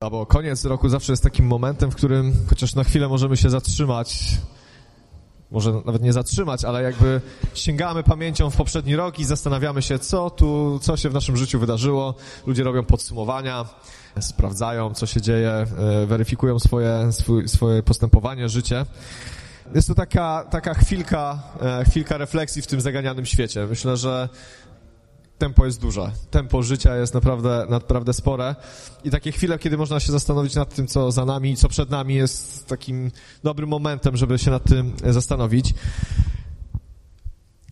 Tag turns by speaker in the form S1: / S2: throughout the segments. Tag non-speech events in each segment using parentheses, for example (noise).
S1: Bo koniec roku zawsze jest takim momentem, w którym chociaż na chwilę możemy się zatrzymać, może nawet nie zatrzymać, ale jakby sięgamy pamięcią w poprzedni rok i zastanawiamy się, co tu, co się w naszym życiu wydarzyło. Ludzie robią podsumowania, sprawdzają, co się dzieje, e, weryfikują swoje, swój, swoje postępowanie, życie. Jest to taka, taka chwilka, e, chwilka refleksji w tym zaganianym świecie. Myślę, że tempo jest duże. Tempo życia jest naprawdę, naprawdę spore. I takie chwile, kiedy można się zastanowić nad tym, co za nami, co przed nami, jest takim dobrym momentem, żeby się nad tym zastanowić.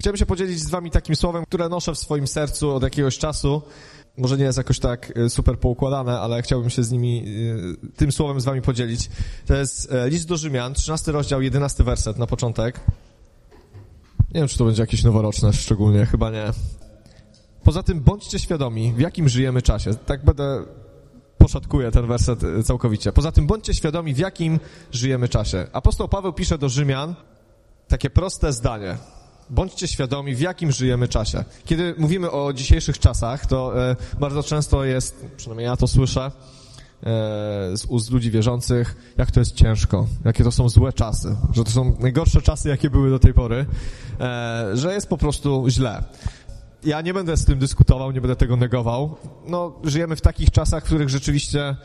S1: Chciałem się podzielić z wami takim słowem, które noszę w swoim sercu od jakiegoś czasu. Może nie jest jakoś tak e, super poukładane, ale chciałbym się z nimi, e, tym słowem z wami podzielić. To jest e, list do Rzymian, 13 rozdział, 11 werset na początek. Nie wiem, czy to będzie jakieś noworoczne szczególnie, chyba nie. Poza tym bądźcie świadomi, w jakim żyjemy czasie. Tak będę poszatkuję ten werset e, całkowicie. Poza tym bądźcie świadomi, w jakim żyjemy czasie. Apostoł Paweł pisze do Rzymian takie proste zdanie. Bądźcie świadomi, w jakim żyjemy czasie. Kiedy mówimy o dzisiejszych czasach, to e, bardzo często jest, przynajmniej ja to słyszę, e, z ust ludzi wierzących, jak to jest ciężko, jakie to są złe czasy, że to są najgorsze czasy, jakie były do tej pory, że jest po prostu źle ja nie będę z tym dyskutował, nie będę tego negował. No, żyjemy w takich czasach, w których rzeczywiście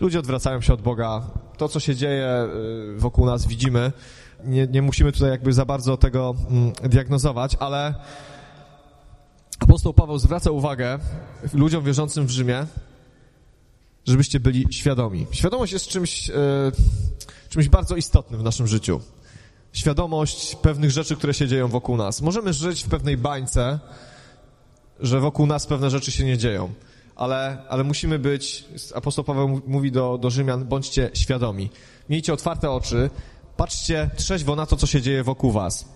S1: ludzie odwracają się od Boga. To, co się dzieje y, wokół nas, widzimy. Nie, nie musimy tutaj jakby za bardzo tego mm, diagnozować, ale apostoł Paweł zwraca uwagę ludziom wierzącym w Rzymie, żebyście byli świadomi. Świadomość jest czymś, y, czymś bardzo istotnym w naszym życiu. Świadomość pewnych rzeczy, które się dzieją wokół nas. Możemy żyć w pewnej bańce, że wokół nas pewne rzeczy się nie dzieją. Ale, ale musimy być, apostoł Paweł mówi do, do Rzymian, bądźcie świadomi. Miejcie otwarte oczy, patrzcie trzeźwo na to, co się dzieje wokół was.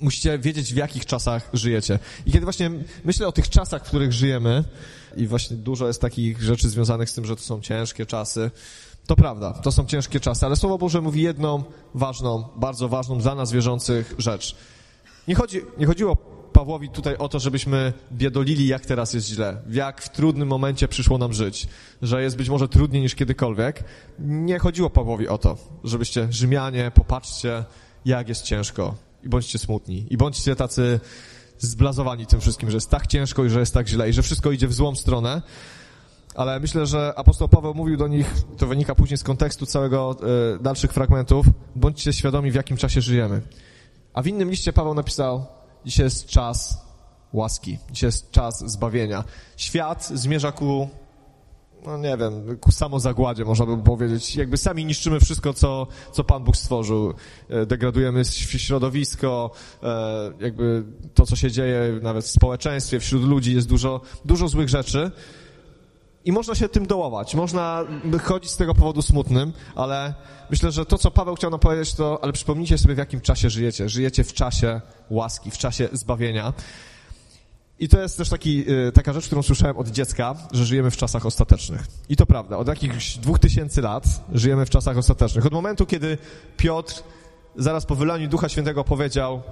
S1: Musicie wiedzieć, w jakich czasach żyjecie. I kiedy właśnie myślę o tych czasach, w których żyjemy, i właśnie dużo jest takich rzeczy związanych z tym, że to są ciężkie czasy, to prawda, to są ciężkie czasy, ale Słowo Boże mówi jedną ważną, bardzo ważną dla nas wierzących rzecz. Nie, chodzi, nie chodziło Pawłowi tutaj o to, żebyśmy biedolili, jak teraz jest źle, jak w trudnym momencie przyszło nam żyć, że jest być może trudniej niż kiedykolwiek. Nie chodziło Pawłowi o to, żebyście Rzymianie, popatrzcie, jak jest ciężko i bądźcie smutni i bądźcie tacy zblazowani tym wszystkim, że jest tak ciężko i że jest tak źle i że wszystko idzie w złą stronę. Ale myślę, że apostoł Paweł mówił do nich, to wynika później z kontekstu całego e, dalszych fragmentów, bądźcie świadomi, w jakim czasie żyjemy. A w innym liście Paweł napisał, Dzisiaj jest czas łaski. Dzisiaj jest czas zbawienia. Świat zmierza ku, no nie wiem, ku samozagładzie, można by powiedzieć. Jakby sami niszczymy wszystko, co, co Pan Bóg stworzył. E, degradujemy środowisko, e, jakby to, co się dzieje nawet w społeczeństwie, wśród ludzi jest dużo, dużo złych rzeczy. I można się tym dołować, można chodzić z tego powodu smutnym, ale myślę, że to, co Paweł chciał nam powiedzieć, to, ale przypomnijcie sobie, w jakim czasie żyjecie. Żyjecie w czasie łaski, w czasie zbawienia. I to jest też taki, y, taka rzecz, którą słyszałem od dziecka, że żyjemy w czasach ostatecznych. I to prawda, od jakichś dwóch tysięcy lat żyjemy w czasach ostatecznych. Od momentu, kiedy Piotr zaraz po wylaniu Ducha Świętego powiedział,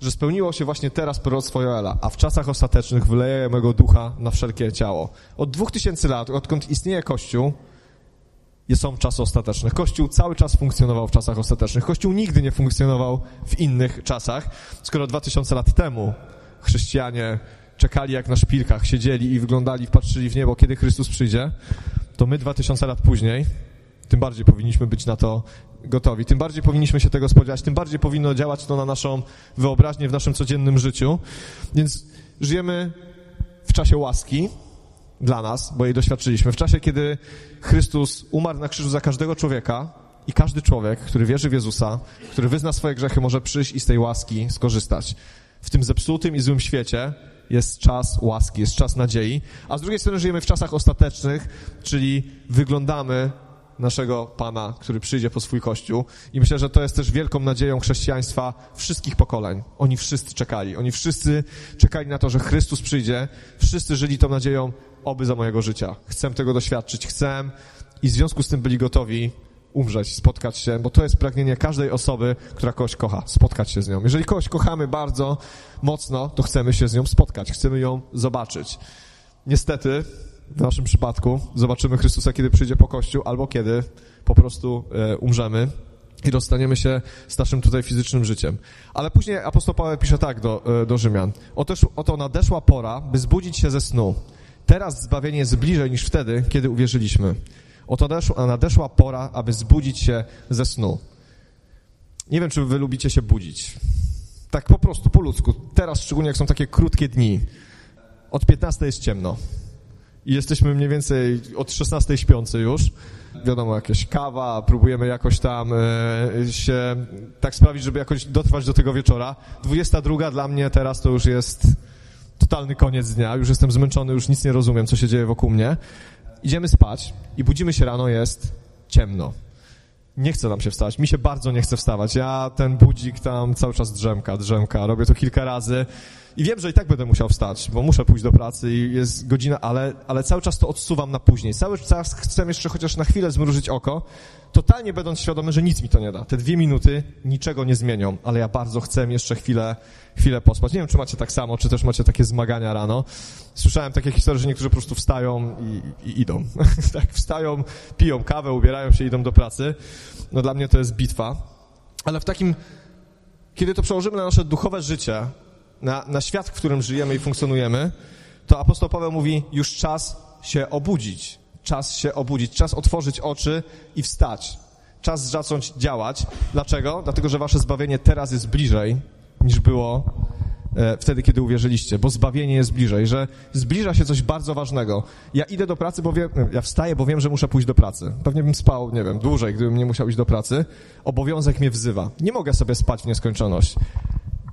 S1: że spełniło się właśnie teraz proroctwo Joela, a w czasach ostatecznych wyleje mego ducha na wszelkie ciało. Od dwóch tysięcy lat, odkąd istnieje Kościół, są czasy ostateczne. Kościół cały czas funkcjonował w czasach ostatecznych. Kościół nigdy nie funkcjonował w innych czasach. Skoro dwa tysiące lat temu chrześcijanie czekali jak na szpilkach, siedzieli i wyglądali, patrzyli w niebo, kiedy Chrystus przyjdzie, to my dwa tysiące lat później tym bardziej powinniśmy być na to gotowi, tym bardziej powinniśmy się tego spodziewać, tym bardziej powinno działać to na naszą wyobraźnię w naszym codziennym życiu. Więc żyjemy w czasie łaski dla nas, bo jej doświadczyliśmy. W czasie, kiedy Chrystus umarł na krzyżu za każdego człowieka i każdy człowiek, który wierzy w Jezusa, który wyzna swoje grzechy, może przyjść i z tej łaski skorzystać. W tym zepsutym i złym świecie jest czas łaski, jest czas nadziei, a z drugiej strony żyjemy w czasach ostatecznych, czyli wyglądamy naszego Pana, który przyjdzie po swój Kościół. I myślę, że to jest też wielką nadzieją chrześcijaństwa wszystkich pokoleń. Oni wszyscy czekali. Oni wszyscy czekali na to, że Chrystus przyjdzie. Wszyscy żyli tą nadzieją, oby za mojego życia. Chcę tego doświadczyć, chcę i w związku z tym byli gotowi umrzeć, spotkać się, bo to jest pragnienie każdej osoby, która kogoś kocha, spotkać się z nią. Jeżeli kogoś kochamy bardzo mocno, to chcemy się z nią spotkać, chcemy ją zobaczyć. Niestety, w naszym przypadku zobaczymy Chrystusa, kiedy przyjdzie po Kościół, albo kiedy po prostu e, umrzemy i rozstaniemy się z naszym tutaj fizycznym życiem. Ale później apostoł Paweł pisze tak do, e, do Rzymian. Otóż, oto nadeszła pora, by zbudzić się ze snu. Teraz zbawienie jest bliżej niż wtedy, kiedy uwierzyliśmy. Oto nadeszła, nadeszła pora, aby zbudzić się ze snu. Nie wiem, czy wy lubicie się budzić. Tak po prostu, po ludzku. Teraz szczególnie, jak są takie krótkie dni. Od 15 jest ciemno. I jesteśmy mniej więcej od 16 śpiący już. Wiadomo, jakieś kawa, próbujemy jakoś tam e, się tak sprawić, żeby jakoś dotrwać do tego wieczora. 22 dla mnie teraz to już jest totalny koniec dnia. Już jestem zmęczony, już nic nie rozumiem, co się dzieje wokół mnie. Idziemy spać i budzimy się rano, jest ciemno nie chce nam się wstać. Mi się bardzo nie chce wstawać. Ja ten budzik tam cały czas drzemka, drzemka. Robię to kilka razy i wiem, że i tak będę musiał wstać, bo muszę pójść do pracy i jest godzina, ale, ale cały czas to odsuwam na później. Cały czas chcę jeszcze chociaż na chwilę zmrużyć oko, totalnie będąc świadomy, że nic mi to nie da. Te dwie minuty niczego nie zmienią, ale ja bardzo chcę jeszcze chwilę, chwilę pospać. Nie wiem, czy macie tak samo, czy też macie takie zmagania rano. Słyszałem takie historie, że niektórzy po prostu wstają i, i idą. (laughs) tak, wstają, piją kawę, ubierają się, idą do pracy. No dla mnie to jest bitwa. Ale w takim, kiedy to przełożymy na nasze duchowe życie, na, na świat, w którym żyjemy i funkcjonujemy, to apostoł Paweł mówi, już czas się obudzić. Czas się obudzić, czas otworzyć oczy i wstać. Czas zacząć działać. Dlaczego? Dlatego, że wasze zbawienie teraz jest bliżej niż było e, wtedy, kiedy uwierzyliście, bo zbawienie jest bliżej, że zbliża się coś bardzo ważnego. Ja idę do pracy, bo wiem, ja wstaję, bo wiem, że muszę pójść do pracy. Pewnie bym spał, nie wiem, dłużej, gdybym nie musiał iść do pracy. Obowiązek mnie wzywa. Nie mogę sobie spać w nieskończoność.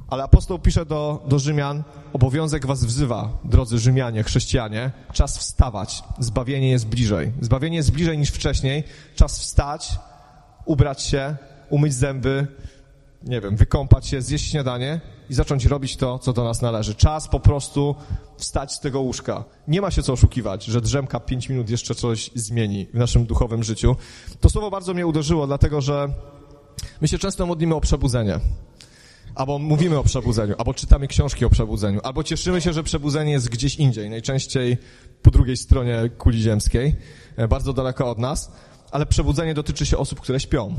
S1: Ale apostoł pisze do, do Rzymian, obowiązek was wzywa, drodzy Rzymianie, chrześcijanie, czas wstawać, zbawienie jest bliżej. Zbawienie jest bliżej niż wcześniej, czas wstać, ubrać się, umyć zęby, nie wiem, wykąpać się, zjeść śniadanie i zacząć robić to, co do nas należy. Czas po prostu wstać z tego łóżka. Nie ma się co oszukiwać, że drzemka pięć minut jeszcze coś zmieni w naszym duchowym życiu. To słowo bardzo mnie uderzyło, dlatego że my się często modlimy o przebudzenie albo mówimy o przebudzeniu, albo czytamy książki o przebudzeniu, albo cieszymy się, że przebudzenie jest gdzieś indziej, najczęściej po drugiej stronie kuli ziemskiej, e, bardzo daleko od nas, ale przebudzenie dotyczy się osób, które śpią.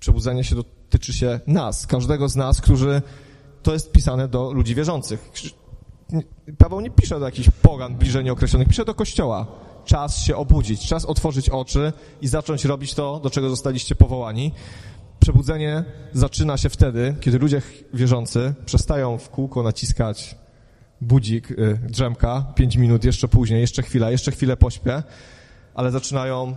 S1: Przebudzenie się dotyczy się nas, każdego z nas, którzy, to jest pisane do ludzi wierzących. Paweł nie pisze do jakichś pogan bliżej nieokreślonych, pisze do kościoła. Czas się obudzić, czas otworzyć oczy i zacząć robić to, do czego zostaliście powołani. Przebudzenie zaczyna się wtedy, kiedy ludzie wierzący przestają w kółko naciskać budzik, y, drzemka, pięć minut, jeszcze później, jeszcze chwila, jeszcze chwilę pośpię, ale zaczynają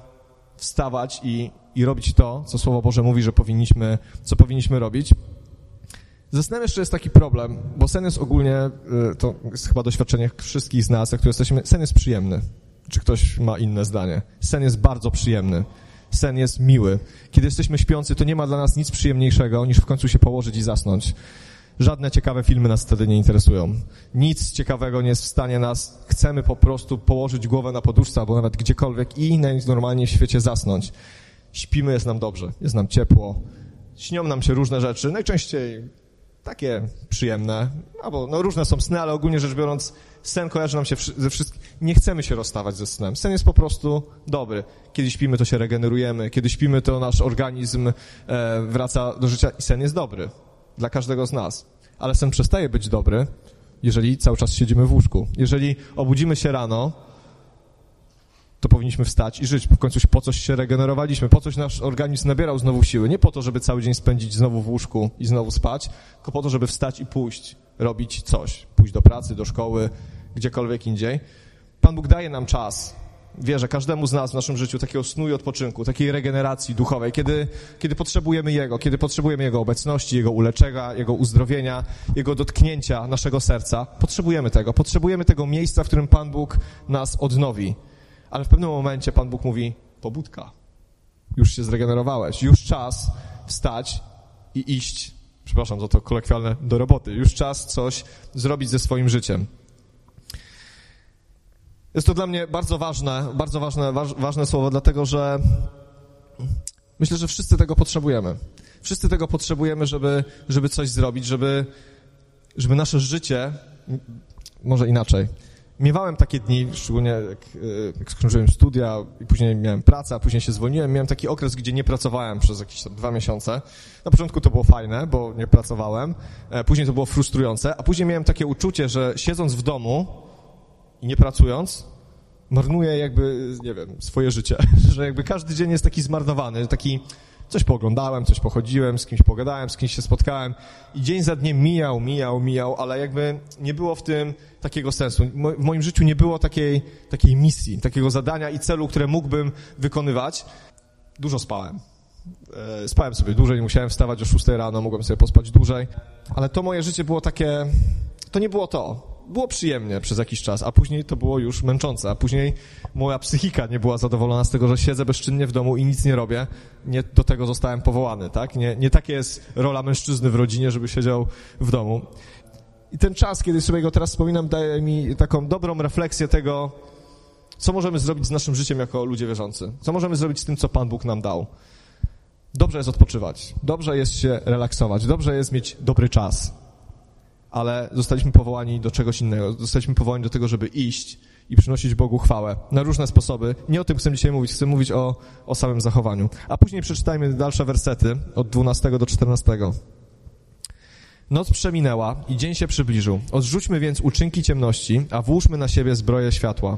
S1: wstawać i, i robić to, co Słowo Boże mówi, że powinniśmy, co powinniśmy robić. Ze snem jeszcze jest taki problem, bo sen jest ogólnie, y, to jest chyba doświadczenie wszystkich z nas, jak tu jesteśmy, sen jest przyjemny. Czy ktoś ma inne zdanie? Sen jest bardzo przyjemny sen jest miły. Kiedy jesteśmy śpiący, to nie ma dla nas nic przyjemniejszego, niż w końcu się położyć i zasnąć. Żadne ciekawe filmy nas wtedy nie interesują. Nic ciekawego nie jest w stanie nas, chcemy po prostu położyć głowę na poduszce albo nawet gdziekolwiek i normalnie w świecie zasnąć. Śpimy, jest nam dobrze, jest nam ciepło, śnią nam się różne rzeczy, najczęściej takie przyjemne, albo no różne są sny, ale ogólnie rzecz biorąc sen kojarzy nam się ze wszystkim. Nie chcemy się rozstawać ze snem. Sen jest po prostu dobry. Kiedy śpimy, to się regenerujemy. Kiedy śpimy, to nasz organizm e, wraca do życia i sen jest dobry. Dla każdego z nas. Ale sen przestaje być dobry, jeżeli cały czas siedzimy w łóżku. Jeżeli obudzimy się rano, to powinniśmy wstać i żyć. W końcu po coś się regenerowaliśmy, po coś nasz organizm nabierał znowu siły. Nie po to, żeby cały dzień spędzić znowu w łóżku i znowu spać, tylko po to, żeby wstać i pójść, robić coś. Pójść do pracy, do szkoły, gdziekolwiek indziej. Pan Bóg daje nam czas. Wierzę każdemu z nas w naszym życiu takiego snu i odpoczynku, takiej regeneracji duchowej, kiedy, kiedy potrzebujemy Jego, kiedy potrzebujemy Jego obecności, Jego uleczenia, Jego uzdrowienia, Jego dotknięcia naszego serca. Potrzebujemy tego. Potrzebujemy tego miejsca, w którym Pan Bóg nas odnowi ale w pewnym momencie Pan Bóg mówi, pobudka, już się zregenerowałeś, już czas wstać i iść, przepraszam za to kolekwialne, do roboty, już czas coś zrobić ze swoim życiem. Jest to dla mnie bardzo ważne, bardzo ważne, waż, ważne słowo, dlatego że myślę, że wszyscy tego potrzebujemy. Wszyscy tego potrzebujemy, żeby, żeby coś zrobić, żeby, żeby nasze życie, może inaczej, miewałem takie dni, szczególnie jak, e, jak skończyłem studia i później miałem pracę, a później się zwolniłem, miałem taki okres, gdzie nie pracowałem przez jakieś dwa miesiące. Na początku to było fajne, bo nie pracowałem, e, później to było frustrujące, a później miałem takie uczucie, że siedząc w domu i nie pracując, marnuję jakby, nie wiem, swoje życie, (laughs) że jakby każdy dzień jest taki zmarnowany, taki coś pooglądałem, coś pochodziłem, z kimś pogadałem, z kimś się spotkałem i dzień za dniem mijał, mijał, mijał, ale jakby nie było w tym takiego sensu. W moim życiu nie było takiej, takiej misji, takiego zadania i celu, które mógłbym wykonywać. Dużo spałem. E, spałem sobie dłużej, nie musiałem wstawać o 6 rano, mogłem sobie pospać dłużej, ale to moje życie było takie, to nie było to było przyjemnie przez jakiś czas, a później to było już męczące, a później moja psychika nie była zadowolona z tego, że siedzę bezczynnie w domu i nic nie robię. Nie do tego zostałem powołany, tak? Nie, nie takie jest rola mężczyzny w rodzinie, żeby siedział w domu. I ten czas, kiedy sobie go teraz wspominam, daje mi taką dobrą refleksję tego, co możemy zrobić z naszym życiem jako ludzie wierzący. Co możemy zrobić z tym, co Pan Bóg nam dał. Dobrze jest odpoczywać, dobrze jest się relaksować, dobrze jest mieć dobry czas, ale zostaliśmy powołani do czegoś innego. Zostaliśmy powołani do tego, żeby iść i przynosić Bogu chwałę na różne sposoby. Nie o tym chcę dzisiaj mówić, chcę mówić o, o samym zachowaniu. A później przeczytajmy dalsze wersety od 12 do 14. Noc przeminęła i dzień się przybliżył. Odrzućmy więc uczynki ciemności, a włóżmy na siebie zbroję światła.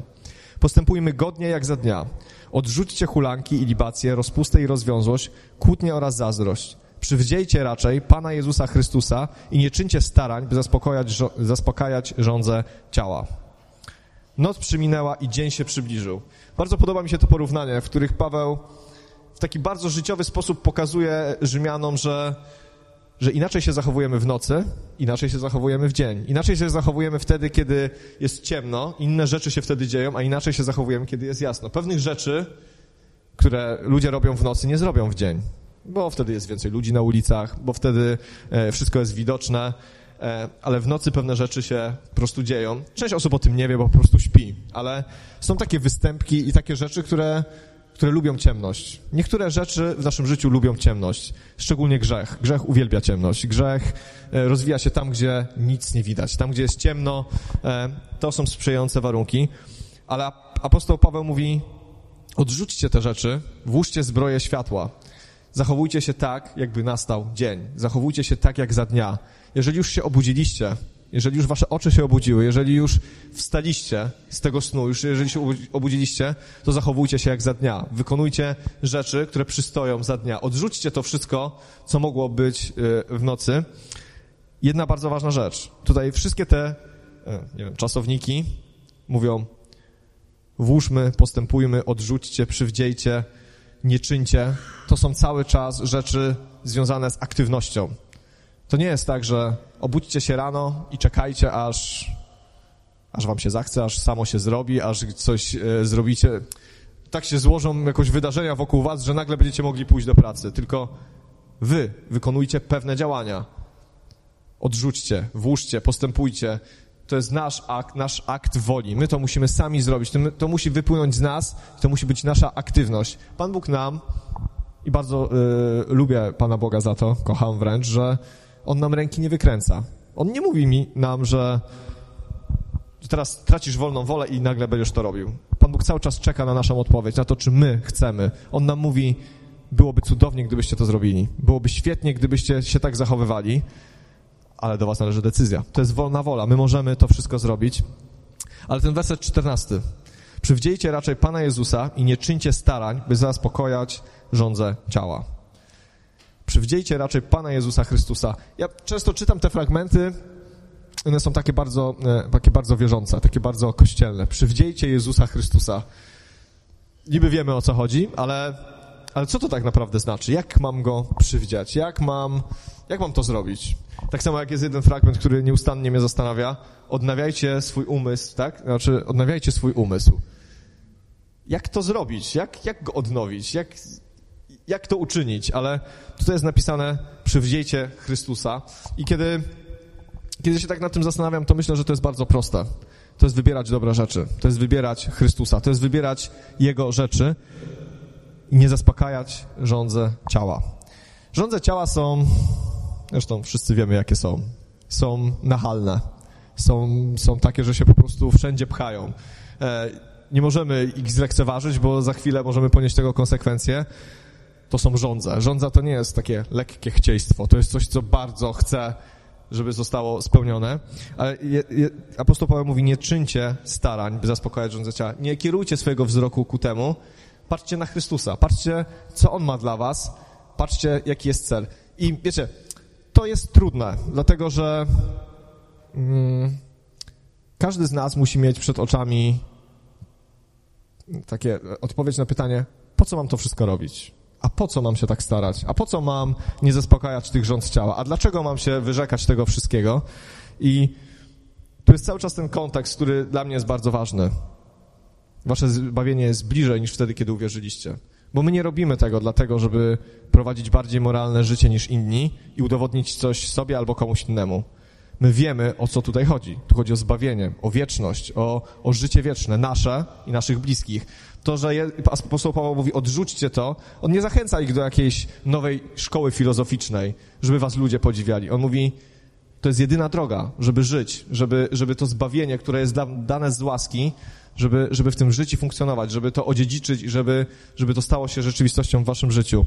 S1: Postępujmy godnie jak za dnia. Odrzućcie hulanki i libacje, rozpustę i rozwiązłość, kłótnię oraz zazdrość. Przywdziejcie raczej Pana Jezusa Chrystusa i nie czyńcie starań, by zaspokajać, zaspokajać żądze ciała. Noc przyminęła i dzień się przybliżył. Bardzo podoba mi się to porównanie, w których Paweł w taki bardzo życiowy sposób pokazuje Rzymianom, że, że inaczej się zachowujemy w nocy, inaczej się zachowujemy w dzień. Inaczej się zachowujemy wtedy, kiedy jest ciemno, inne rzeczy się wtedy dzieją, a inaczej się zachowujemy, kiedy jest jasno. Pewnych rzeczy, które ludzie robią w nocy, nie zrobią w dzień bo wtedy jest więcej ludzi na ulicach, bo wtedy e, wszystko jest widoczne, e, ale w nocy pewne rzeczy się po prostu dzieją. Część osób o tym nie wie, bo po prostu śpi, ale są takie występki i takie rzeczy, które, które lubią ciemność. Niektóre rzeczy w naszym życiu lubią ciemność, szczególnie grzech. Grzech uwielbia ciemność. Grzech e, rozwija się tam, gdzie nic nie widać. Tam, gdzie jest ciemno, to są sprzyjające warunki. Ale apostoł Paweł mówi, odrzućcie te rzeczy, włóżcie zbroję światła. Zachowujcie się tak, jakby nastał dzień. Zachowujcie się tak, jak za dnia. Jeżeli już się obudziliście, jeżeli już wasze oczy się obudziły, jeżeli już wstaliście z tego snu, już jeżeli się obudziliście, to zachowujcie się jak za dnia. Wykonujcie rzeczy, które przystoją za dnia. Odrzućcie to wszystko, co mogło być y, w nocy. Jedna bardzo ważna rzecz. Tutaj wszystkie te, y, nie wiem, czasowniki mówią włóżmy, postępujmy, odrzućcie, przywdziejcie, nie czyńcie, to są cały czas rzeczy związane z aktywnością. To nie jest tak, że obudźcie się rano i czekajcie, aż, aż wam się zachce, aż samo się zrobi, aż coś e, zrobicie. Tak się złożą jakoś wydarzenia wokół was, że nagle będziecie mogli pójść do pracy. Tylko wy wykonujcie pewne działania. Odrzućcie, włóżcie, postępujcie, to jest nasz akt, nasz akt woli. My to musimy sami zrobić. To, to musi wypłynąć z nas, to musi być nasza aktywność. Pan Bóg nam, i bardzo y, lubię Pana Boga za to, kocham wręcz, że On nam ręki nie wykręca. On nie mówi mi nam, że teraz tracisz wolną wolę i nagle będziesz to robił. Pan Bóg cały czas czeka na naszą odpowiedź, na to, czy my chcemy. On nam mówi, byłoby cudownie, gdybyście to zrobili. Byłoby świetnie, gdybyście się tak zachowywali ale do was należy decyzja. To jest wolna wola, my możemy to wszystko zrobić. Ale ten werset 14. Przywdziejcie raczej Pana Jezusa i nie czyńcie starań, by zaspokojać żądze ciała. Przywdziejcie raczej Pana Jezusa Chrystusa. Ja często czytam te fragmenty, one są takie bardzo, e, takie bardzo wierzące, takie bardzo kościelne. Przywdziejcie Jezusa Chrystusa. Niby wiemy o co chodzi, ale, ale co to tak naprawdę znaczy? Jak mam go przywdziać? Jak mam, jak mam to zrobić? Tak samo jak jest jeden fragment, który nieustannie mnie zastanawia. Odnawiajcie swój umysł, tak? Znaczy, odnawiajcie swój umysł. Jak to zrobić? Jak, jak go odnowić? Jak, jak to uczynić? Ale tutaj jest napisane, przywdziejcie Chrystusa. I kiedy, kiedy się tak nad tym zastanawiam, to myślę, że to jest bardzo proste. To jest wybierać dobre rzeczy. To jest wybierać Chrystusa. To jest wybierać Jego rzeczy i nie zaspokajać żądze ciała. Żądze ciała są Zresztą wszyscy wiemy, jakie są. Są nachalne. są, są takie, że się po prostu wszędzie pchają. E, nie możemy ich zlekceważyć, bo za chwilę możemy ponieść tego konsekwencje. To są żądze. Żądza to nie jest takie lekkie chcieństwo, to jest coś, co bardzo chce, żeby zostało spełnione. Ale je, je, apostoł Paweł mówi, nie czyńcie starań, by zaspokajać żądze ciała. Nie kierujcie swojego wzroku ku temu. Patrzcie na Chrystusa, patrzcie, co On ma dla was, patrzcie, jaki jest cel. I wiecie, to jest trudne, dlatego że mm, każdy z nas musi mieć przed oczami takie odpowiedź na pytanie, po co mam to wszystko robić? A po co mam się tak starać? A po co mam nie zaspokajać tych rząd ciała? A dlaczego mam się wyrzekać tego wszystkiego? I tu jest cały czas ten kontekst, który dla mnie jest bardzo ważny. Wasze zbawienie jest bliżej niż wtedy, kiedy uwierzyliście. Bo my nie robimy tego dlatego, żeby prowadzić bardziej moralne życie niż inni i udowodnić coś sobie albo komuś innemu. My wiemy, o co tutaj chodzi. Tu chodzi o zbawienie, o wieczność, o, o życie wieczne, nasze i naszych bliskich. To, że je, apostoł Paweł mówi, odrzućcie to, on nie zachęca ich do jakiejś nowej szkoły filozoficznej, żeby was ludzie podziwiali. On mówi, to jest jedyna droga, żeby żyć, żeby, żeby to zbawienie, które jest da, dane z łaski, żeby, żeby w tym życiu funkcjonować, żeby to odziedziczyć i żeby, żeby to stało się rzeczywistością w waszym życiu.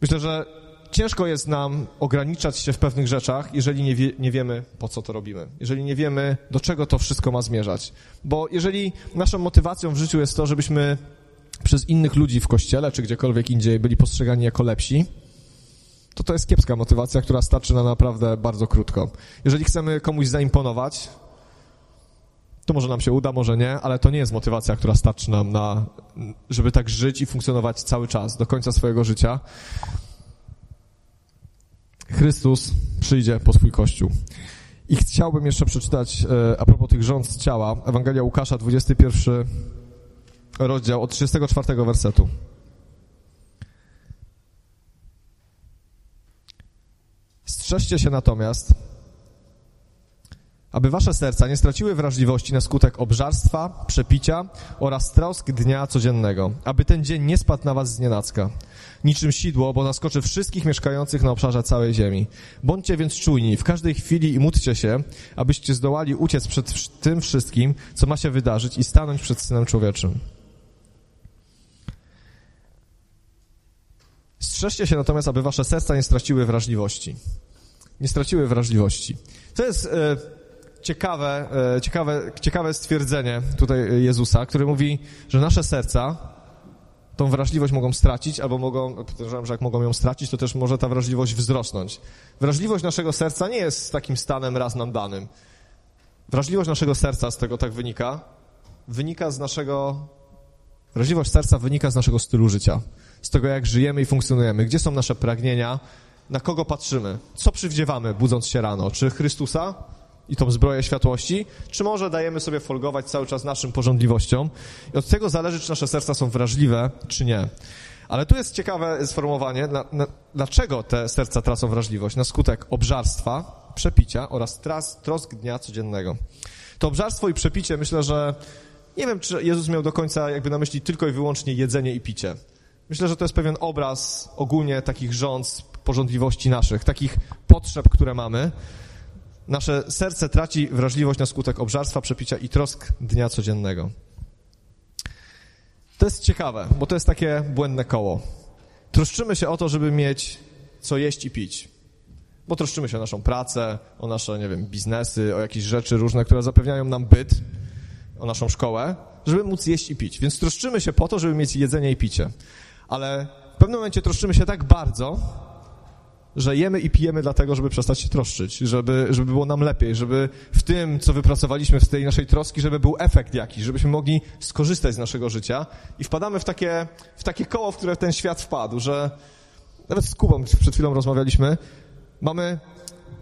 S1: Myślę, że ciężko jest nam ograniczać się w pewnych rzeczach, jeżeli nie, wie, nie wiemy, po co to robimy. Jeżeli nie wiemy, do czego to wszystko ma zmierzać. Bo jeżeli naszą motywacją w życiu jest to, żebyśmy przez innych ludzi w kościele czy gdziekolwiek indziej byli postrzegani jako lepsi, to to jest kiepska motywacja, która starczy na naprawdę bardzo krótko. Jeżeli chcemy komuś zaimponować, to może nam się uda, może nie, ale to nie jest motywacja, która starczy nam na, żeby tak żyć i funkcjonować cały czas, do końca swojego życia. Chrystus przyjdzie po swój Kościół. I chciałbym jeszcze przeczytać e, a propos tych rząd ciała, Ewangelia Łukasza, 21 rozdział, od 34 wersetu. Strzeżcie się natomiast, aby wasze serca nie straciły wrażliwości na skutek obżarstwa, przepicia oraz trosk dnia codziennego, aby ten dzień nie spadł na was z nienacka. Niczym sidło, bo zaskoczy wszystkich mieszkających na obszarze całej ziemi. Bądźcie więc czujni w każdej chwili i módlcie się, abyście zdołali uciec przed tym wszystkim, co ma się wydarzyć i stanąć przed Synem Człowieczym. Strzeżcie się natomiast, aby wasze serca nie straciły wrażliwości. Nie straciły wrażliwości. To jest... E, ciekawe, e, ciekawe, ciekawe stwierdzenie tutaj Jezusa, który mówi, że nasze serca tą wrażliwość mogą stracić, albo mogą, podejrzewam, że jak mogą ją stracić, to też może ta wrażliwość wzrosnąć. Wrażliwość naszego serca nie jest takim stanem raz nam danym. Wrażliwość naszego serca, z tego tak wynika, wynika z naszego... Wrażliwość serca wynika z naszego stylu życia, z tego, jak żyjemy i funkcjonujemy, gdzie są nasze pragnienia, na kogo patrzymy, co przywdziewamy, budząc się rano, czy Chrystusa, i tą zbroję światłości, czy może dajemy sobie folgować cały czas naszym porządliwościom i od tego zależy, czy nasze serca są wrażliwe, czy nie. Ale tu jest ciekawe sformułowanie, na, na, dlaczego te serca tracą wrażliwość? Na skutek obżarstwa, przepicia oraz tras, trosk dnia codziennego. To obżarstwo i przepicie, myślę, że nie wiem, czy Jezus miał do końca jakby na myśli tylko i wyłącznie jedzenie i picie. Myślę, że to jest pewien obraz ogólnie takich rząd, porządliwości naszych, takich potrzeb, które mamy, nasze serce traci wrażliwość na skutek obżarstwa, przepicia i trosk dnia codziennego. To jest ciekawe, bo to jest takie błędne koło. Troszczymy się o to, żeby mieć co jeść i pić. Bo troszczymy się o naszą pracę, o nasze, nie wiem, biznesy, o jakieś rzeczy różne, które zapewniają nam byt, o naszą szkołę, żeby móc jeść i pić. Więc troszczymy się po to, żeby mieć jedzenie i picie. Ale w pewnym momencie troszczymy się tak bardzo, że jemy i pijemy dlatego, żeby przestać się troszczyć, żeby, żeby było nam lepiej, żeby w tym, co wypracowaliśmy w tej naszej troski, żeby był efekt jakiś, żebyśmy mogli skorzystać z naszego życia i wpadamy w takie, w takie koło, w które ten świat wpadł, że nawet z Kubą przed chwilą rozmawialiśmy, mamy,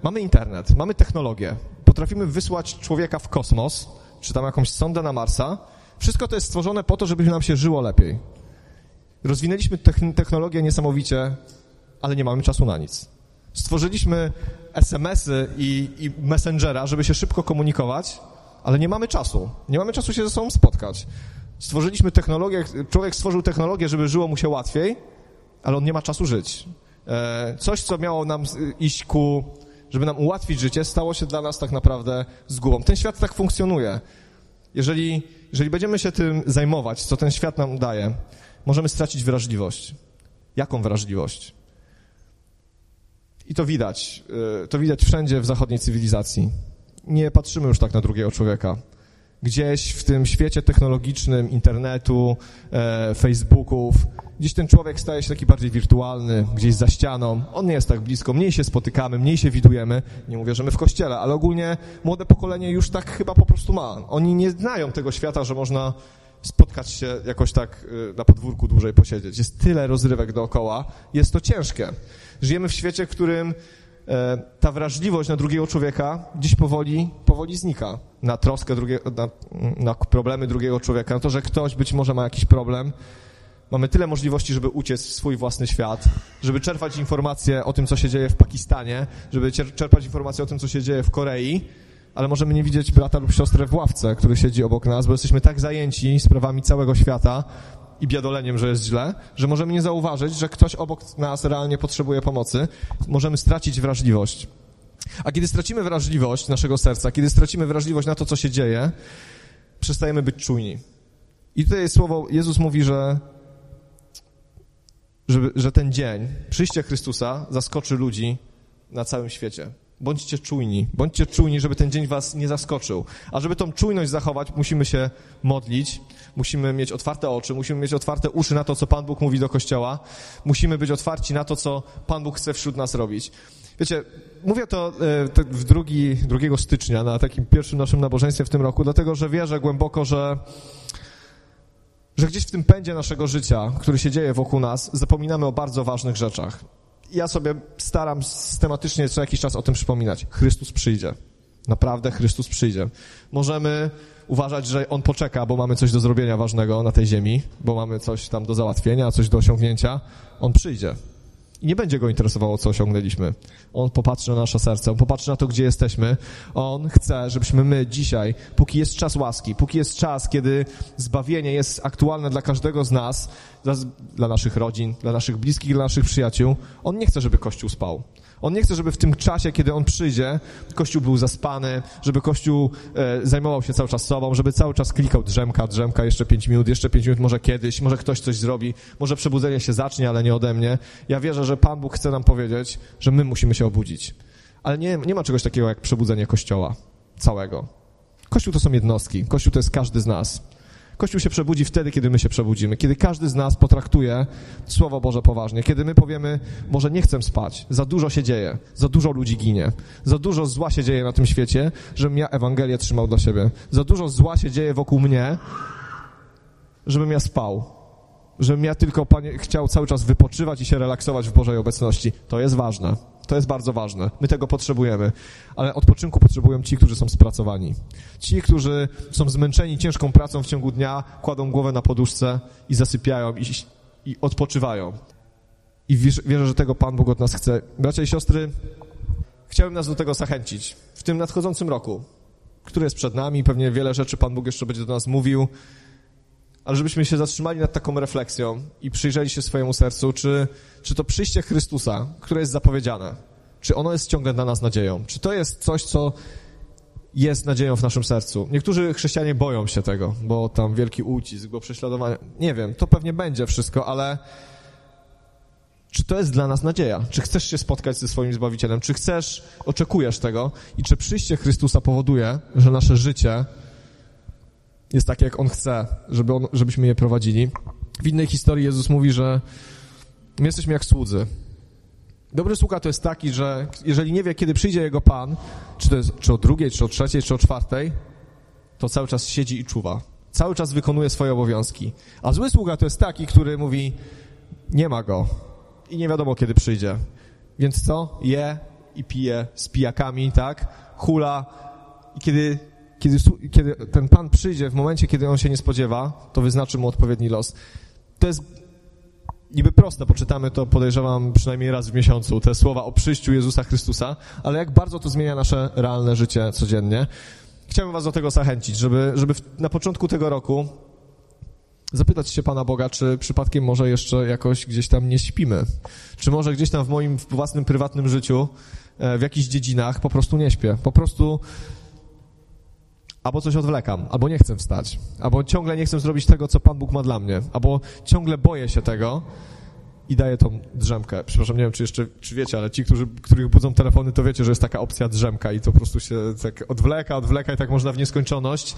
S1: mamy internet, mamy technologię, potrafimy wysłać człowieka w kosmos, czy tam jakąś sondę na Marsa, wszystko to jest stworzone po to, żeby nam się żyło lepiej. Rozwinęliśmy technologię niesamowicie ale nie mamy czasu na nic. Stworzyliśmy SMS-y i, i Messengera, żeby się szybko komunikować, ale nie mamy czasu. Nie mamy czasu się ze sobą spotkać. Stworzyliśmy technologię, człowiek stworzył technologię, żeby żyło mu się łatwiej, ale on nie ma czasu żyć. E, coś, co miało nam iść ku żeby nam ułatwić życie, stało się dla nas tak naprawdę zgubą. Ten świat tak funkcjonuje. Jeżeli, jeżeli będziemy się tym zajmować, co ten świat nam daje, możemy stracić wrażliwość. Jaką wrażliwość? I to widać. Y, to widać wszędzie w zachodniej cywilizacji. Nie patrzymy już tak na drugiego człowieka. Gdzieś w tym świecie technologicznym, internetu, e, Facebooków, gdzieś ten człowiek staje się taki bardziej wirtualny, gdzieś za ścianą. On nie jest tak blisko, mniej się spotykamy, mniej się widujemy. Nie mówię, że my w kościele, ale ogólnie młode pokolenie już tak chyba po prostu ma. Oni nie znają tego świata, że można spotkać się jakoś tak y, na podwórku dłużej posiedzieć. Jest tyle rozrywek dookoła, jest to ciężkie. Żyjemy w świecie, w którym e, ta wrażliwość na drugiego człowieka dziś powoli, powoli znika. Na troskę drugiego, na, na problemy drugiego człowieka, na to, że ktoś być może ma jakiś problem. Mamy tyle możliwości, żeby uciec w swój własny świat, żeby czerpać informacje o tym, co się dzieje w Pakistanie, żeby czerpać informacje o tym, co się dzieje w Korei, ale możemy nie widzieć brata lub siostrę w ławce, który siedzi obok nas, bo jesteśmy tak zajęci sprawami całego świata i biadoleniem, że jest źle, że możemy nie zauważyć, że ktoś obok nas realnie potrzebuje pomocy. Możemy stracić wrażliwość. A kiedy stracimy wrażliwość naszego serca, kiedy stracimy wrażliwość na to, co się dzieje, przestajemy być czujni. I tutaj jest słowo, Jezus mówi, że, że, że ten dzień, przyjście Chrystusa zaskoczy ludzi na całym świecie. Bądźcie czujni, bądźcie czujni, żeby ten dzień was nie zaskoczył. A żeby tą czujność zachować, musimy się modlić, musimy mieć otwarte oczy, musimy mieć otwarte uszy na to, co Pan Bóg mówi do Kościoła, musimy być otwarci na to, co Pan Bóg chce wśród nas robić. Wiecie, mówię to e, w drugi, 2 stycznia, na takim pierwszym naszym nabożeństwie w tym roku, dlatego, że wierzę głęboko, że że gdzieś w tym pędzie naszego życia, który się dzieje wokół nas, zapominamy o bardzo ważnych rzeczach ja sobie staram systematycznie co jakiś czas o tym przypominać. Chrystus przyjdzie. Naprawdę Chrystus przyjdzie. Możemy uważać, że On poczeka, bo mamy coś do zrobienia ważnego na tej ziemi, bo mamy coś tam do załatwienia, coś do osiągnięcia. On przyjdzie. I nie będzie go interesowało, co osiągnęliśmy. On popatrzy na nasze serce, on popatrzy na to, gdzie jesteśmy. On chce, żebyśmy my dzisiaj, póki jest czas łaski, póki jest czas, kiedy zbawienie jest aktualne dla każdego z nas, dla, dla naszych rodzin, dla naszych bliskich, dla naszych przyjaciół, on nie chce, żeby Kościół spał. On nie chce, żeby w tym czasie, kiedy on przyjdzie, Kościół był zaspany, żeby Kościół e, zajmował się cały czas sobą, żeby cały czas klikał drzemka, drzemka, jeszcze pięć minut, jeszcze pięć minut, może kiedyś, może ktoś coś zrobi, może przebudzenie się zacznie, ale nie ode mnie. Ja wierzę, że Pan Bóg chce nam powiedzieć, że my musimy się obudzić. Ale nie, nie ma czegoś takiego jak przebudzenie Kościoła całego. Kościół to są jednostki. Kościół to jest każdy z nas. Kościół się przebudzi wtedy, kiedy my się przebudzimy, kiedy każdy z nas potraktuje Słowo Boże poważnie, kiedy my powiemy, może nie chcę spać, za dużo się dzieje, za dużo ludzi ginie, za dużo zła się dzieje na tym świecie, żebym ja Ewangelię trzymał dla siebie, za dużo zła się dzieje wokół mnie, żebym ja spał, żebym ja tylko, Panie, chciał cały czas wypoczywać i się relaksować w Bożej obecności. To jest ważne. To jest bardzo ważne. My tego potrzebujemy. Ale odpoczynku potrzebują ci, którzy są spracowani. Ci, którzy są zmęczeni ciężką pracą w ciągu dnia, kładą głowę na poduszce i zasypiają i, i odpoczywają. I wierzę, wierzę, że tego Pan Bóg od nas chce. Bracia i siostry, chciałbym nas do tego zachęcić w tym nadchodzącym roku, który jest przed nami. Pewnie wiele rzeczy Pan Bóg jeszcze będzie do nas mówił ale żebyśmy się zatrzymali nad taką refleksją i przyjrzeli się swojemu sercu, czy, czy to przyjście Chrystusa, które jest zapowiedziane, czy ono jest ciągle dla nas nadzieją? Czy to jest coś, co jest nadzieją w naszym sercu? Niektórzy chrześcijanie boją się tego, bo tam wielki ucisk, bo prześladowanie. Nie wiem, to pewnie będzie wszystko, ale czy to jest dla nas nadzieja? Czy chcesz się spotkać ze swoim Zbawicielem? Czy chcesz, oczekujesz tego? I czy przyjście Chrystusa powoduje, że nasze życie jest takie, jak On chce, żeby on, żebyśmy je prowadzili. W innej historii Jezus mówi, że my jesteśmy jak słudzy. Dobry sługa to jest taki, że jeżeli nie wie, kiedy przyjdzie jego Pan, czy to jest czy o drugiej, czy o trzeciej, czy o czwartej, to cały czas siedzi i czuwa. Cały czas wykonuje swoje obowiązki. A zły sługa to jest taki, który mówi, nie ma go i nie wiadomo, kiedy przyjdzie. Więc co? Je i pije z pijakami, tak? Hula i kiedy kiedy, kiedy ten Pan przyjdzie w momencie, kiedy on się nie spodziewa, to wyznaczy mu odpowiedni los. To jest niby proste, poczytamy to, podejrzewam, przynajmniej raz w miesiącu, te słowa o przyjściu Jezusa Chrystusa, ale jak bardzo to zmienia nasze realne życie codziennie. Chciałbym was do tego zachęcić, żeby, żeby na początku tego roku zapytać się Pana Boga, czy przypadkiem może jeszcze jakoś gdzieś tam nie śpimy. Czy może gdzieś tam w moim własnym, prywatnym życiu, e, w jakichś dziedzinach po prostu nie śpię. Po prostu albo coś odwlekam, albo nie chcę wstać, albo ciągle nie chcę zrobić tego, co Pan Bóg ma dla mnie, albo ciągle boję się tego i daję tą drzemkę. Przepraszam, nie wiem, czy jeszcze, czy wiecie, ale ci, którzy, których budzą telefony, to wiecie, że jest taka opcja drzemka i to po prostu się tak odwleka, odwleka i tak można w nieskończoność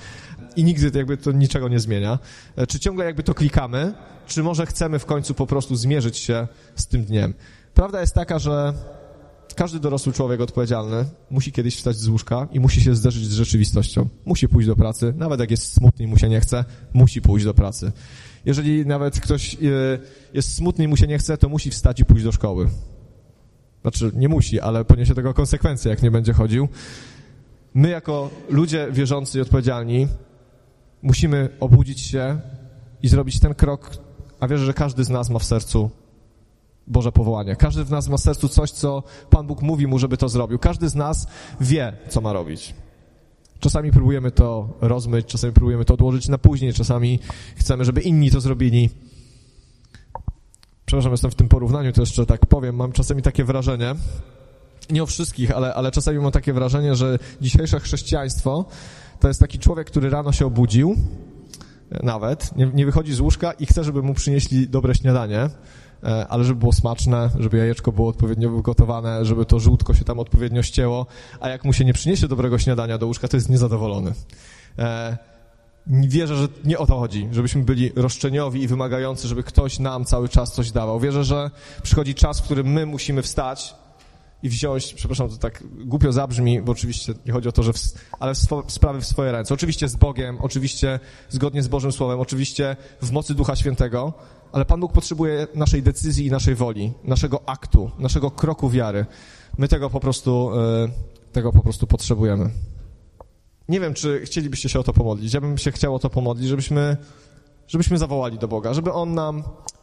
S1: i nigdy jakby to niczego nie zmienia. E, czy ciągle jakby to klikamy, czy może chcemy w końcu po prostu zmierzyć się z tym dniem? Prawda jest taka, że każdy dorosły człowiek odpowiedzialny musi kiedyś wstać z łóżka i musi się zderzyć z rzeczywistością. Musi pójść do pracy, nawet jak jest smutny i mu się nie chce, musi pójść do pracy. Jeżeli nawet ktoś e, jest smutny i mu się nie chce, to musi wstać i pójść do szkoły. Znaczy, nie musi, ale poniesie tego konsekwencje, jak nie będzie chodził. My, jako ludzie wierzący i odpowiedzialni, musimy obudzić się i zrobić ten krok, a wierzę, że każdy z nas ma w sercu Boże powołanie. Każdy z nas ma w sercu coś, co Pan Bóg mówi mu, żeby to zrobił. Każdy z nas wie, co ma robić. Czasami próbujemy to rozmyć, czasami próbujemy to odłożyć na później, czasami chcemy, żeby inni to zrobili. Przepraszam, jestem w tym porównaniu, to jeszcze tak powiem. Mam czasami takie wrażenie, nie o wszystkich, ale, ale czasami mam takie wrażenie, że dzisiejsze chrześcijaństwo to jest taki człowiek, który rano się obudził, nawet, nie, nie wychodzi z łóżka i chce, żeby mu przynieśli dobre śniadanie ale żeby było smaczne, żeby jajeczko było odpowiednio wygotowane, żeby to żółtko się tam odpowiednio ścięło, a jak mu się nie przyniesie dobrego śniadania do łóżka, to jest niezadowolony. E, wierzę, że nie o to chodzi, żebyśmy byli roszczeniowi i wymagający, żeby ktoś nam cały czas coś dawał. Wierzę, że przychodzi czas, w którym my musimy wstać i wziąć, przepraszam, to tak głupio zabrzmi, bo oczywiście nie chodzi o to, że, w, ale w swo, sprawy w swoje ręce. Oczywiście z Bogiem, oczywiście zgodnie z Bożym Słowem, oczywiście w mocy Ducha Świętego, ale Pan Bóg potrzebuje naszej decyzji i naszej woli, naszego aktu, naszego kroku wiary. My tego po prostu, e, tego po prostu potrzebujemy. Nie wiem, czy chcielibyście się o to pomodlić. Ja bym się chciał o to pomodlić, żebyśmy, żebyśmy zawołali do Boga, żeby On nam,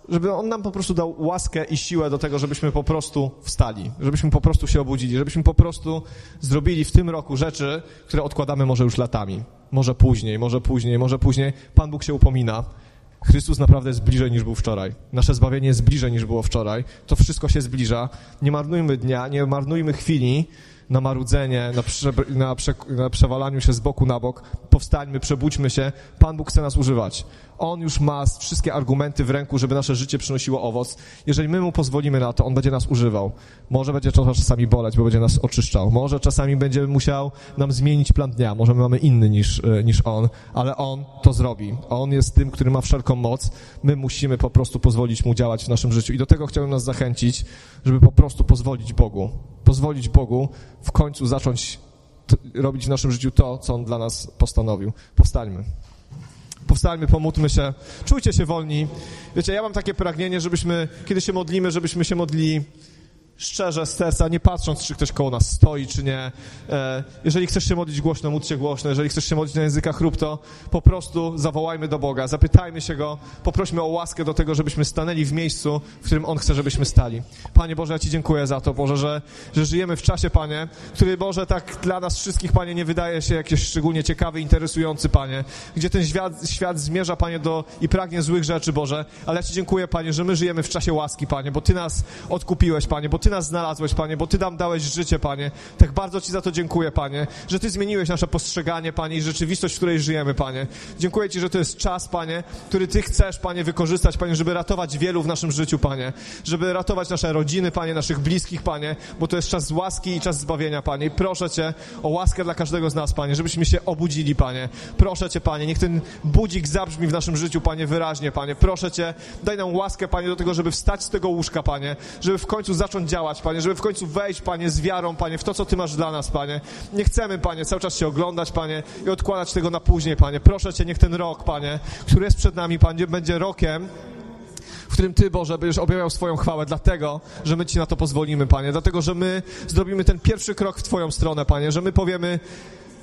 S1: żeby On nam po prostu dał łaskę i siłę do tego, żebyśmy po prostu wstali, żebyśmy po prostu się obudzili, żebyśmy po prostu zrobili w tym roku rzeczy, które odkładamy może już latami. Może później, może później, może później. Pan Bóg się upomina. Chrystus naprawdę jest bliżej niż był wczoraj. Nasze zbawienie jest bliżej niż było wczoraj. To wszystko się zbliża. Nie marnujmy dnia, nie marnujmy chwili na marudzenie, na, prze, na, prze, na przewalaniu się z boku na bok. Powstańmy, przebudźmy się. Pan Bóg chce nas używać. On już ma wszystkie argumenty w ręku, żeby nasze życie przynosiło owoc. Jeżeli my mu pozwolimy na to, on będzie nas używał. Może będzie czasami boleć, bo będzie nas oczyszczał. Może czasami będzie musiał nam zmienić plan dnia. Może my mamy inny niż, e, niż on, ale on to zrobi. On jest tym, który ma wszelką moc. My musimy po prostu pozwolić mu działać w naszym życiu. I do tego chciałbym nas zachęcić, żeby po prostu pozwolić Bogu. Pozwolić Bogu w końcu zacząć robić w naszym życiu to, co On dla nas postanowił. Powstańmy. Powstańmy, pomódlmy się, czujcie się wolni. Wiecie, ja mam takie pragnienie, żebyśmy, kiedy się modlimy, żebyśmy się modlili szczerze z serca, nie patrząc, czy ktoś koło nas stoi, czy nie. E, jeżeli chcesz się modlić głośno, módl się głośno. Jeżeli chcesz się modlić na językach rób to po prostu zawołajmy do Boga, zapytajmy się Go, poprośmy o łaskę do tego, żebyśmy stanęli w miejscu, w którym On chce, żebyśmy stali. Panie Boże, ja Ci dziękuję za to, Boże, że, że żyjemy w czasie, Panie, który, Boże, tak dla nas wszystkich, Panie, nie wydaje się jakiś szczególnie ciekawy, interesujący, Panie, gdzie ten świat, świat zmierza, Panie, do i pragnie złych rzeczy, Boże, ale ja Ci dziękuję, Panie, że my żyjemy w czasie łaski, Panie, bo Ty nas odkupiłeś, Panie, bo Ty nas znalazłeś, Panie, bo Ty nam dałeś życie, Panie. Tak bardzo Ci za to dziękuję, Panie, że Ty zmieniłeś nasze postrzeganie, Panie, i rzeczywistość, w której żyjemy, Panie. Dziękuję Ci, że to jest czas, Panie, który Ty chcesz, Panie, wykorzystać, Panie, żeby ratować wielu w naszym życiu, Panie. Żeby ratować nasze rodziny, Panie, naszych bliskich, Panie, bo to jest czas łaski i czas zbawienia, Panie. I proszę Cię o łaskę dla każdego z nas, Panie, żebyśmy się obudzili, Panie. Proszę Cię, Panie, niech ten budzik zabrzmi w naszym życiu, Panie, wyraźnie, Panie. Proszę Cię, daj nam łaskę, Panie, do tego, żeby wstać z tego łóżka, Panie, żeby w końcu zacząć działać, Panie, żeby w końcu wejść, Panie, z wiarą, Panie, w to, co Ty masz dla nas, Panie. Nie chcemy, Panie, cały czas się oglądać, Panie, i odkładać tego na później, Panie. Proszę Cię, niech ten rok, Panie, który jest przed nami, Panie, będzie rokiem, w którym Ty, Boże, będziesz objawiał swoją chwałę, dlatego, że my Ci na to pozwolimy, Panie, dlatego, że my zrobimy ten pierwszy krok w Twoją stronę, Panie, że my powiemy,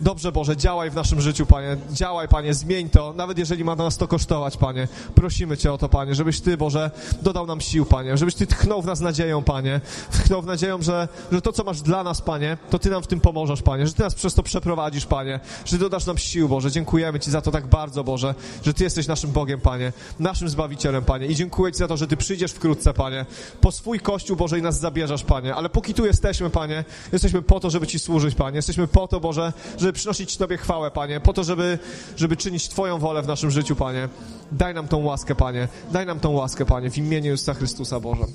S1: Dobrze, Boże, działaj w naszym życiu, Panie. Działaj, Panie, zmień to, nawet jeżeli ma nas to kosztować, Panie. Prosimy Cię o to, Panie, żebyś Ty, Boże, dodał nam sił, Panie, żebyś Ty tchnął w nas nadzieją, Panie. Tchnął w nadzieją, że, że to, co masz dla nas, Panie, to Ty nam w tym pomożesz, Panie, że Ty nas przez to przeprowadzisz, Panie, że dodasz nam sił, Boże. Dziękujemy Ci za to tak bardzo, Boże, że Ty jesteś naszym Bogiem, Panie, naszym Zbawicielem, Panie. I dziękuję Ci za to, że Ty przyjdziesz wkrótce, Panie, po swój Kościół, Boże, i nas zabierzesz, Panie. Ale póki tu jesteśmy, Panie, jesteśmy po to, żeby Ci służyć, Panie. Jesteśmy po to, Boże, żeby przynosić Tobie chwałę, Panie. Po to, żeby, żeby czynić Twoją wolę w naszym życiu, Panie. Daj nam tą łaskę, Panie. Daj nam tą łaskę, Panie, w imieniu Jezusa Chrystusa, Boże.